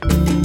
Bye.